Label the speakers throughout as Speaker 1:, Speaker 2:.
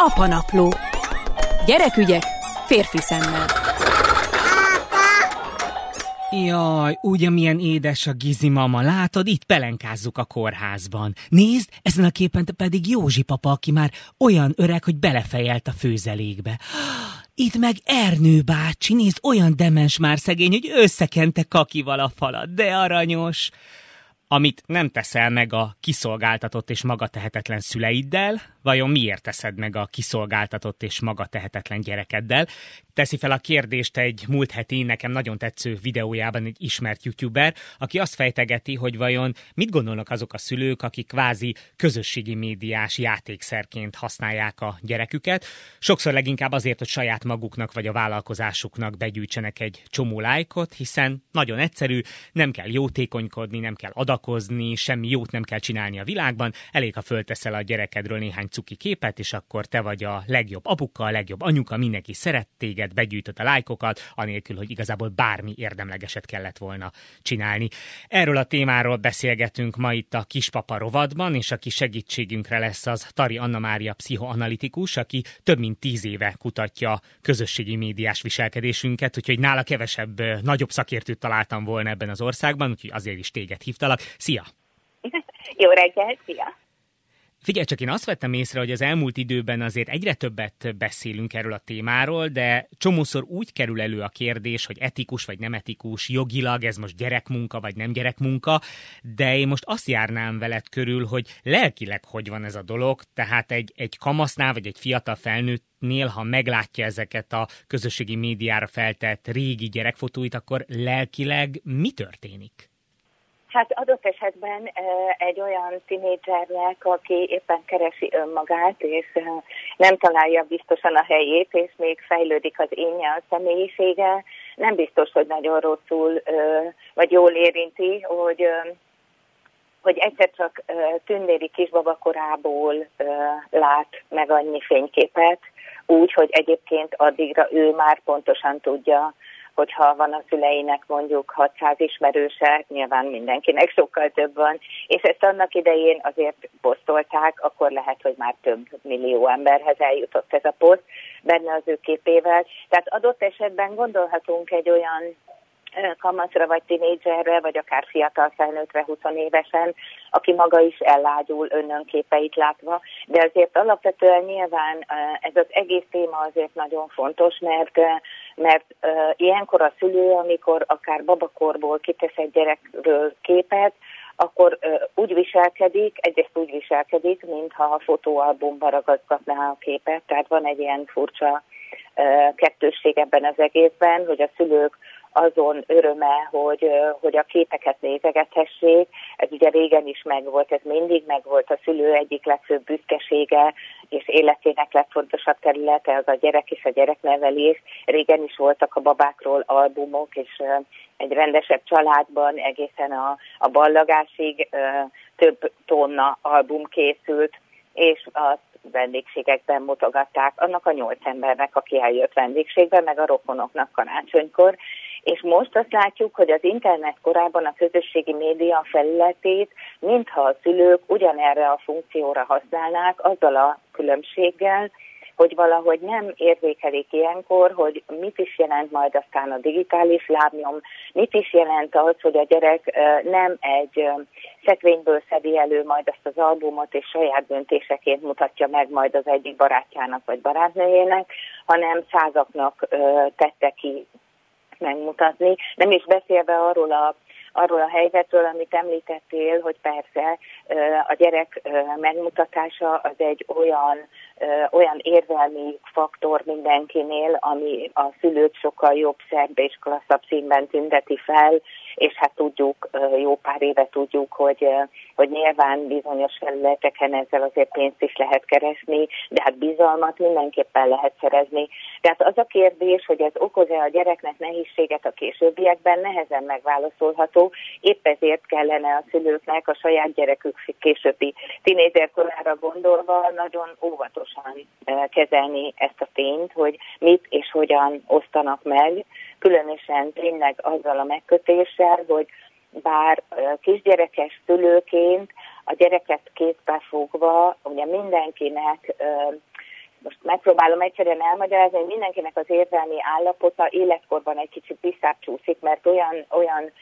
Speaker 1: Apanapló. Gyerekügyek férfi szemmel.
Speaker 2: Jaj, ugye milyen édes a Gizi mama, látod, itt pelenkázzuk a kórházban. Nézd, ezen a képen pedig Józsi papa, aki már olyan öreg, hogy belefejelt a főzelékbe. Itt meg Ernő bácsi, nézd, olyan demens már szegény, hogy összekente kakival a falat, de aranyos amit nem teszel meg a kiszolgáltatott és magatehetetlen szüleiddel, vajon miért teszed meg a kiszolgáltatott és magatehetetlen gyerekeddel? Teszi fel a kérdést egy múlt heti, nekem nagyon tetsző videójában egy ismert youtuber, aki azt fejtegeti, hogy vajon mit gondolnak azok a szülők, akik kvázi közösségi médiás játékszerként használják a gyereküket. Sokszor leginkább azért, hogy saját maguknak vagy a vállalkozásuknak begyűjtsenek egy csomó lájkot, hiszen nagyon egyszerű, nem kell jótékonykodni, nem kell adakozni, semmi jót nem kell csinálni a világban, elég, ha fölteszel a gyerekedről néhány cuki képet, és akkor te vagy a legjobb apuka, a legjobb anyuka, mindenki szeret téged, begyűjtött a lájkokat, anélkül, hogy igazából bármi érdemlegeset kellett volna csinálni. Erről a témáról beszélgetünk ma itt a Kispapa rovadban, és aki segítségünkre lesz az Tari Anna Mária pszichoanalitikus, aki több mint tíz éve kutatja közösségi médiás viselkedésünket, úgyhogy nála kevesebb, nagyobb szakértőt találtam volna ebben az országban, úgyhogy azért is téged hívtalak. Szia!
Speaker 3: Jó reggel, szia!
Speaker 2: Figyelj csak, én azt vettem észre, hogy az elmúlt időben azért egyre többet beszélünk erről a témáról, de csomószor úgy kerül elő a kérdés, hogy etikus vagy nem etikus, jogilag ez most gyerekmunka vagy nem gyerekmunka, de én most azt járnám veled körül, hogy lelkileg hogy van ez a dolog, tehát egy, egy kamasznál vagy egy fiatal felnőttnél, ha meglátja ezeket a közösségi médiára feltett régi gyerekfotóit, akkor lelkileg mi történik?
Speaker 3: Hát adott esetben egy olyan tinédzsernek, aki éppen keresi önmagát, és nem találja biztosan a helyét, és még fejlődik az énje, a személyisége, nem biztos, hogy nagyon rosszul vagy jól érinti, hogy hogy egyszer csak tündéri kisbabakorából lát meg annyi fényképet, úgy, hogy egyébként addigra ő már pontosan tudja, hogyha van a szüleinek mondjuk 600 ismerőse, nyilván mindenkinek sokkal több van, és ezt annak idején azért posztolták, akkor lehet, hogy már több millió emberhez eljutott ez a poszt benne az ő képével. Tehát adott esetben gondolhatunk egy olyan kamaszra, vagy tinédzserre, vagy akár fiatal felnőttre, 20 évesen, aki maga is ellágyul önnönképeit látva, de azért alapvetően nyilván ez az egész téma azért nagyon fontos, mert, mert ilyenkor a szülő, amikor akár babakorból kitesz egy gyerekről képet, akkor uh, úgy viselkedik, egyrészt úgy viselkedik, mintha a fotóalbumba ragadgatná a képet, tehát van egy ilyen furcsa uh, kettősség ebben az egészben, hogy a szülők azon öröme, hogy, hogy a képeket nézegethessék. Ez ugye régen is megvolt, ez mindig megvolt a szülő egyik legfőbb büszkesége, és életének legfontosabb területe az a gyerek és a gyereknevelés. Régen is voltak a babákról albumok, és egy rendesebb családban egészen a, a ballagásig több tonna album készült, és azt vendégségekben mutogatták annak a nyolc embernek, aki eljött vendégségbe, meg a rokonoknak karácsonykor, és most azt látjuk, hogy az internet korában a közösségi média felületét, mintha a szülők ugyanerre a funkcióra használnák, azzal a különbséggel, hogy valahogy nem érzékelik ilyenkor, hogy mit is jelent majd aztán a digitális lábnyom, mit is jelent az, hogy a gyerek nem egy szekrényből szedi elő majd azt az albumot, és saját döntéseként mutatja meg majd az egyik barátjának vagy barátnőjének, hanem százaknak tette ki megmutatni. Nem is beszélve arról a arról a helyzetről, amit említettél, hogy persze a gyerek megmutatása az egy olyan, olyan érzelmi faktor mindenkinél, ami a szülőt sokkal jobb, szerb és klasszabb színben tünteti fel, és hát tudjuk, jó pár éve tudjuk, hogy, hogy nyilván bizonyos felületeken ezzel azért pénzt is lehet keresni, de hát bizalmat mindenképpen lehet szerezni. Tehát az a kérdés, hogy ez okoz-e a gyereknek nehézséget a későbbiekben, nehezen megválaszolható, épp ezért kellene a szülőknek a saját gyerekük későbbi tinédzserkorára gondolva nagyon óvatosan kezelni ezt a tényt, hogy mit és hogyan osztanak meg, különösen tényleg azzal a megkötéssel, hogy bár kisgyerekes szülőként a gyereket kézbe fogva, ugye mindenkinek most megpróbálom egyszerűen elmagyarázni, hogy mindenkinek az érzelmi állapota életkorban egy kicsit visszacsúszik, mert olyan, olyan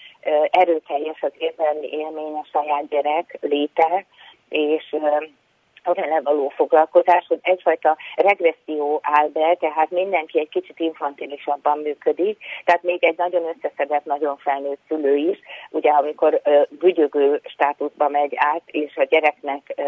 Speaker 3: erőteljes az érzelmi élmény a saját gyerek léte, és a vele való foglalkozás, hogy egyfajta regresszió áll be, tehát mindenki egy kicsit infantilisabban működik, tehát még egy nagyon összeszedett, nagyon felnőtt szülő is, ugye amikor uh, bügyögő státuszba megy át, és a gyereknek uh,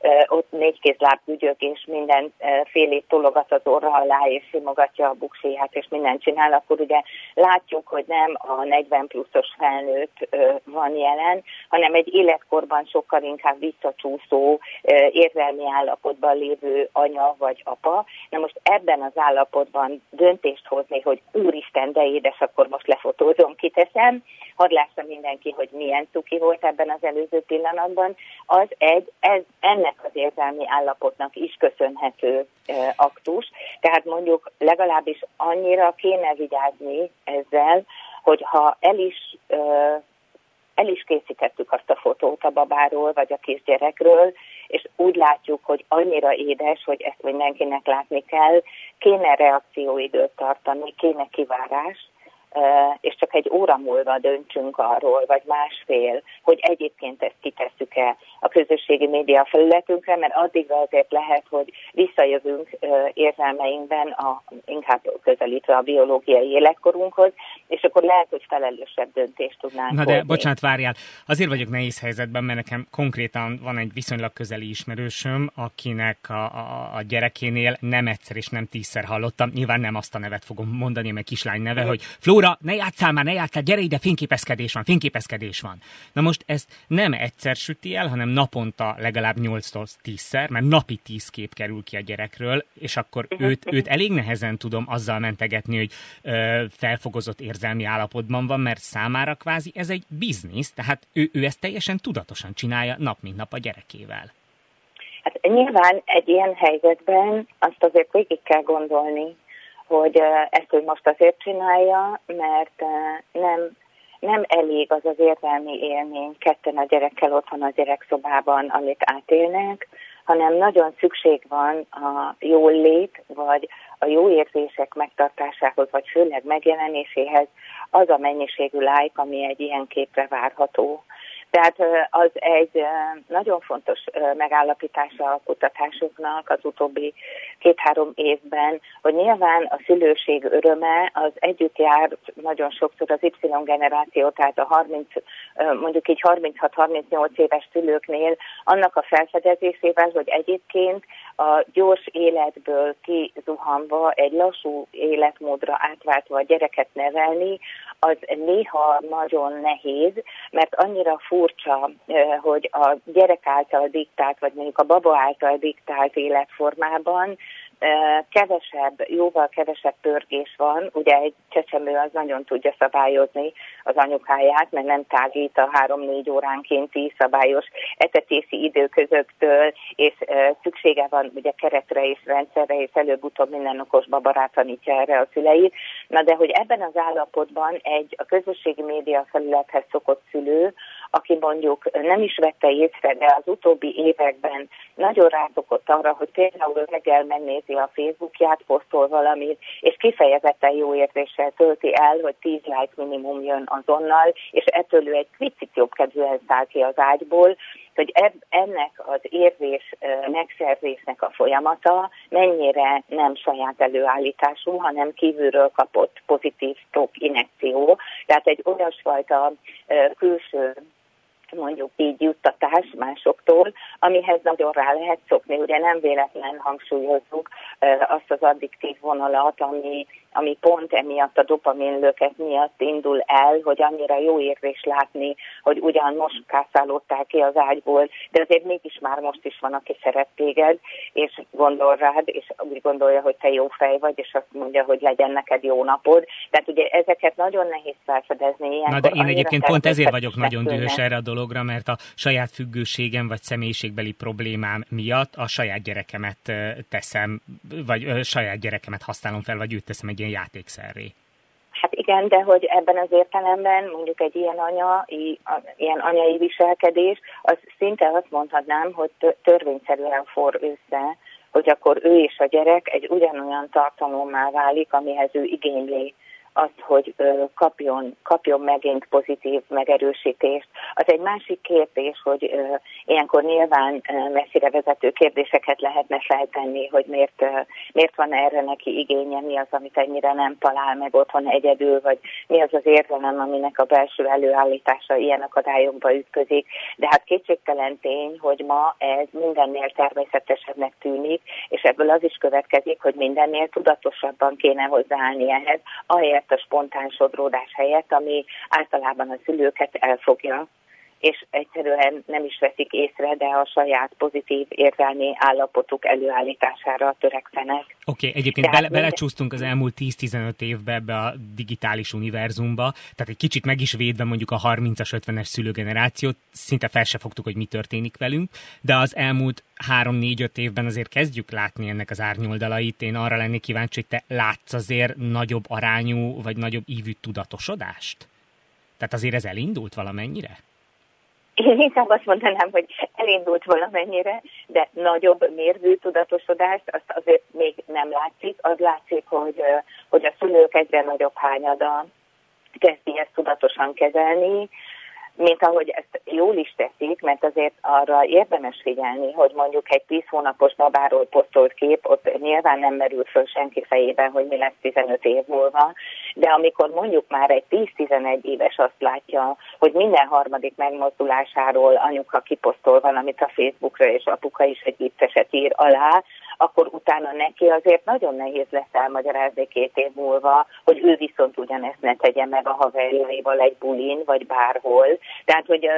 Speaker 3: uh, ott négykézláb bügyög, és minden fél év tologat az orra alá, és simogatja a buksiját, és mindent csinál, akkor ugye látjuk, hogy nem a 40 pluszos felnőtt uh, van jelen, hanem egy életkorban sokkal inkább visszacsúszó, uh, érzelmi állapotban lévő anya vagy apa. Na most ebben az állapotban döntést hozni, hogy úristen, de édes, akkor most lefotózom, kiteszem, hadd lássa mindenki, hogy milyen cuki volt ebben az előző pillanatban, az egy, ez, ennek az érzelmi állapotnak is köszönhető e, aktus. Tehát mondjuk legalábbis annyira kéne vigyázni ezzel, hogy ha el is e, el is készítettük azt a fotót a babáról, vagy a kisgyerekről, és úgy látjuk, hogy annyira édes, hogy ezt mindenkinek látni kell, kéne reakcióidőt tartani, kéne kivárás, és csak egy óra múlva döntsünk arról, vagy másfél, hogy egyébként ezt kitesszük-e a közösségi média felületünkre, mert addigra azért lehet, hogy visszajövünk érzelmeinkben, a, inkább közelítve a biológiai életkorunkhoz, és akkor lehet, hogy felelősebb döntést tudnánk
Speaker 2: Na de, hozni. bocsánat, várjál, azért vagyok nehéz helyzetben, mert nekem konkrétan van egy viszonylag közeli ismerősöm, akinek a, a, a gyerekénél nem egyszer és nem tízszer hallottam, nyilván nem azt a nevet fogom mondani, mert kislány neve, hogy Fló Flóra, ne játszál már, ne játszál, gyere ide, fényképezkedés van, fényképezkedés van. Na most ezt nem egyszer süti el, hanem naponta legalább 8-10-szer, mert napi 10 kép kerül ki a gyerekről, és akkor őt, őt elég nehezen tudom azzal mentegetni, hogy ö, felfogozott érzelmi állapotban van, mert számára kvázi ez egy biznisz, tehát ő, ő ezt teljesen tudatosan csinálja nap mint nap a gyerekével.
Speaker 3: Hát nyilván egy ilyen helyzetben azt azért végig kell gondolni, hogy ezt ő most azért csinálja, mert nem, nem elég az az érzelmi élmény ketten a gyerekkel otthon a gyerekszobában, amit átélnek, hanem nagyon szükség van a jól lét, vagy a jó érzések megtartásához, vagy főleg megjelenéséhez az a mennyiségű like, ami egy ilyen képre várható. Tehát az egy nagyon fontos megállapítása a kutatásoknak az utóbbi két-három évben, hogy nyilván a szülőség öröme az együtt jár nagyon sokszor az Y generáció, tehát a 30, mondjuk így 36-38 éves szülőknél annak a felfedezésével, hogy egyébként a gyors életből kizuhanva egy lassú életmódra átváltva a gyereket nevelni, az néha nagyon nehéz, mert annyira furcsa, hogy a gyerek által diktált, vagy mondjuk a baba által diktált életformában kevesebb, jóval kevesebb pörgés van. Ugye egy csecsemő az nagyon tudja szabályozni az anyukáját, mert nem tágít a három-négy óránkénti szabályos etetési időközöktől, és szüksége van ugye keretre és rendszerre, és előbb-utóbb minden okos baba tanítja erre a szüleit. Na de hogy ebben az állapotban egy a közösségi média felülethez szokott szülő, aki mondjuk nem is vette észre, de az utóbbi években nagyon rászokott arra, hogy például reggel megnézi a Facebookját, posztol valamit, és kifejezetten jó érzéssel tölti el, hogy 10 like minimum jön azonnal, és ettől ő egy picit jobb kedvűen száll ki az ágyból, hogy ennek az érzés megszerzésnek a folyamata mennyire nem saját előállítású, hanem kívülről kapott pozitív stok inekció. Tehát egy olyasfajta külső mondjuk így juttatás másoktól, amihez nagyon rá lehet szokni. Ugye nem véletlen hangsúlyozzuk azt az addiktív vonalat, ami ami pont emiatt a dopaminlöket miatt indul el, hogy annyira jó érzés látni, hogy ugyan most kászálódtál ki az ágyból, de azért mégis már most is van, aki szeret téged, és gondol rád, és úgy gondolja, hogy te jó fej vagy, és azt mondja, hogy legyen neked jó napod. Tehát ugye ezeket nagyon nehéz felfedezni.
Speaker 2: Ilyenkor Na de én egyébként pont ezért vagyok nagyon dühös erre a dologra, mert a saját függőségem vagy személyiségbeli problémám miatt a saját gyerekemet teszem, vagy saját gyerekemet használom fel, vagy őt teszem egy ilyen játékszerré.
Speaker 3: Hát igen, de hogy ebben az értelemben mondjuk egy ilyen anya, ilyen anyai viselkedés, az szinte azt mondhatnám, hogy törvényszerűen for össze hogy akkor ő és a gyerek egy ugyanolyan tartalommá válik, amihez ő igényli azt, hogy kapjon, kapjon megint pozitív megerősítést. Az egy másik kérdés, hogy ilyenkor nyilván messzire vezető kérdéseket lehetne feltenni, hogy miért, miért van erre neki igénye, mi az, amit ennyire nem talál meg otthon egyedül, vagy mi az az érzelem, aminek a belső előállítása ilyen akadályokba ütközik. De hát kétségtelen tény, hogy ma ez mindennél természetesebbnek tűnik, és ebből az is következik, hogy mindennél tudatosabban kéne hozzáállni ehhez, ahelyett helyett, a spontán sodródás helyett, ami általában a szülőket elfogja, és egyszerűen nem is veszik észre, de a saját pozitív érzelmi állapotuk előállítására törekszenek.
Speaker 2: Oké, okay, egyébként bele, belecsúsztunk az elmúlt 10-15 évbe ebbe a digitális univerzumba, tehát egy kicsit meg is védve mondjuk a 30-as, 50-es szülőgenerációt, szinte fel se fogtuk, hogy mi történik velünk, de az elmúlt 3-4-5 évben azért kezdjük látni ennek az árnyoldalait. Én arra lennék kíváncsi, hogy te látsz azért nagyobb arányú, vagy nagyobb ívű tudatosodást? Tehát azért ez elindult valamennyire?
Speaker 3: Én inkább azt mondanám, hogy elindult valamennyire, de nagyobb mérvű tudatosodást azt azért még nem látszik. Az látszik, hogy, hogy a szülők egyre nagyobb hányada kezdi ezt tudatosan kezelni, mint ahogy ezt jól is teszik, mert azért arra érdemes figyelni, hogy mondjuk egy 10 hónapos babáról posztolt kép, ott nyilván nem merül föl senki fejében, hogy mi lesz 15 év múlva, de amikor mondjuk már egy 10-11 éves azt látja, hogy minden harmadik megmozdulásáról anyuka kiposztol valamit a Facebookra, és apuka is egy vicceset ír alá, akkor utána neki azért nagyon nehéz lesz elmagyarázni két év múlva, hogy ő viszont ugyanezt ne tegye meg a haverjaival egy bulin, vagy bárhol. Tehát, hogy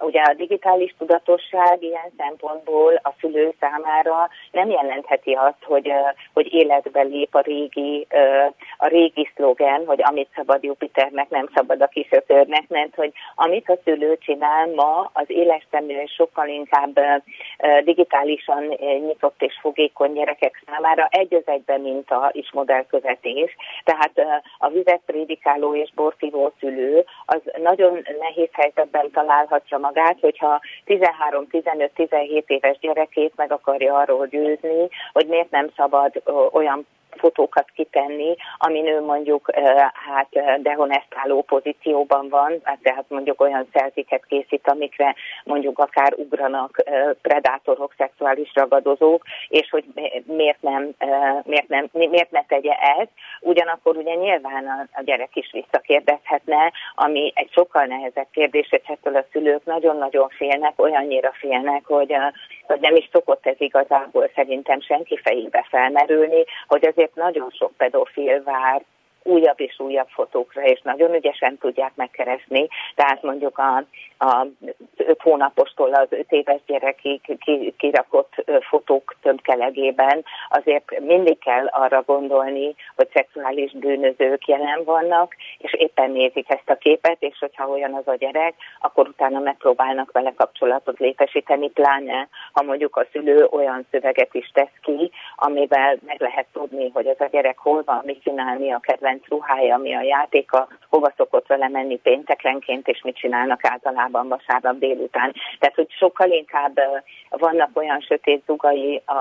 Speaker 3: Ugye a digitális tudatosság ilyen szempontból a szülő számára nem jelentheti azt, hogy, hogy életbe lép a régi, a régi szlogen, hogy amit szabad Jupiternek, nem szabad a kisöpörnek, mert hogy amit a szülő csinál ma, az és sokkal inkább digitálisan nyitott és fogékony gyerekek számára egy az egyben, mint a is modellkövetés. Tehát a vizet prédikáló és borszívó szülő az nagyon nehéz helyzetben találhatja magát, hogyha 13-15-17 éves gyerekét meg akarja arról győzni, hogy miért nem szabad olyan fotókat kitenni, amin ő mondjuk hát dehonestáló pozícióban van, hát tehát mondjuk olyan szelfiket készít, amikre mondjuk akár ugranak predátorok, szexuális ragadozók, és hogy miért nem, miért nem, miért ne tegye ezt. Ugyanakkor ugye nyilván a, gyerek is visszakérdezhetne, ami egy sokkal nehezebb kérdés, és ettől a szülők nagyon-nagyon félnek, olyannyira félnek, hogy, hogy nem is szokott ez igazából szerintem senki fejébe felmerülni, hogy azért azért nagyon sok pedofil vár újabb és újabb fotókra, és nagyon ügyesen tudják megkeresni. Tehát mondjuk a, a öt hónapostól az öt éves gyerekig kirakott fotók tömkelegében azért mindig kell arra gondolni, hogy szexuális bűnözők jelen vannak, és éppen nézik ezt a képet, és hogyha olyan az a gyerek, akkor utána megpróbálnak vele kapcsolatot létesíteni, pláne ha mondjuk a szülő olyan szöveget is tesz ki, amivel meg lehet tudni, hogy ez a gyerek hol van, mit csinál, mi a kedvenc ruhája, ami a játéka, hova szokott vele menni péntekenként, és mit csinálnak általában vasárnap délután. Tehát, hogy sokkal inkább vannak olyan sötét zugai a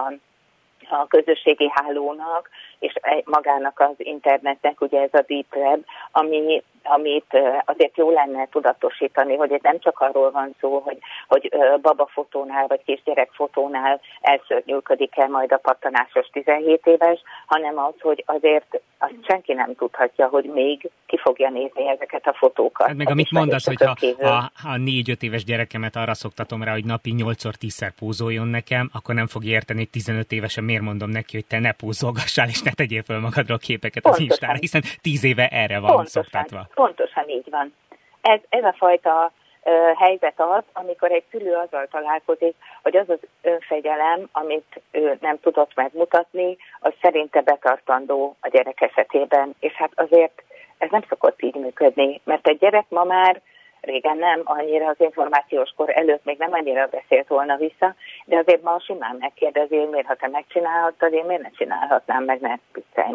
Speaker 3: a közösségi hálónak, és magának az internetnek, ugye ez a Deep Web, ami amit azért jó lenne tudatosítani, hogy ez nem csak arról van szó, hogy, hogy babafotónál vagy kisgyerekfotónál elszörnyűködik el majd a pattanásos 17 éves, hanem az, hogy azért azt senki nem tudhatja, hogy még ki fogja nézni ezeket a fotókat.
Speaker 2: Hát meg amit mondasz, hogy ha, ha, ha négy-öt éves gyerekemet arra szoktatom rá, hogy napi 8-10-szer pózoljon nekem, akkor nem fog érteni, hogy 15 évesen miért mondom neki, hogy te ne pózolgassál, és ne tegyél föl magadról képeket Pontosan. az Instára, hiszen 10 éve erre van Pontosan. szoktatva.
Speaker 3: Pontosan így van. Ez, ez a fajta ö, helyzet az, amikor egy szülő azzal találkozik, hogy az az önfegyelem, amit ő nem tudott megmutatni, az szerinte betartandó a gyerek esetében. És hát azért ez nem szokott így működni, mert egy gyerek ma már régen nem, annyira az információs kor előtt még nem annyira beszélt volna vissza, de azért ma simán megkérdezi, hogy miért, ha te megcsinálhattad, én miért ne csinálhatnám meg, ne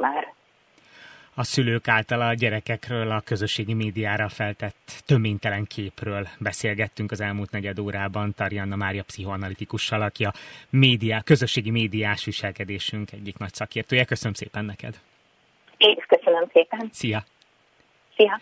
Speaker 3: már.
Speaker 2: A szülők által a gyerekekről, a közösségi médiára feltett töménytelen képről beszélgettünk az elmúlt negyed órában Tarianna Mária pszichoanalitikussal, aki a médiá, közösségi médiás viselkedésünk egyik nagy szakértője. Köszönöm szépen neked!
Speaker 3: Én köszönöm szépen!
Speaker 2: Szia!
Speaker 3: Szia!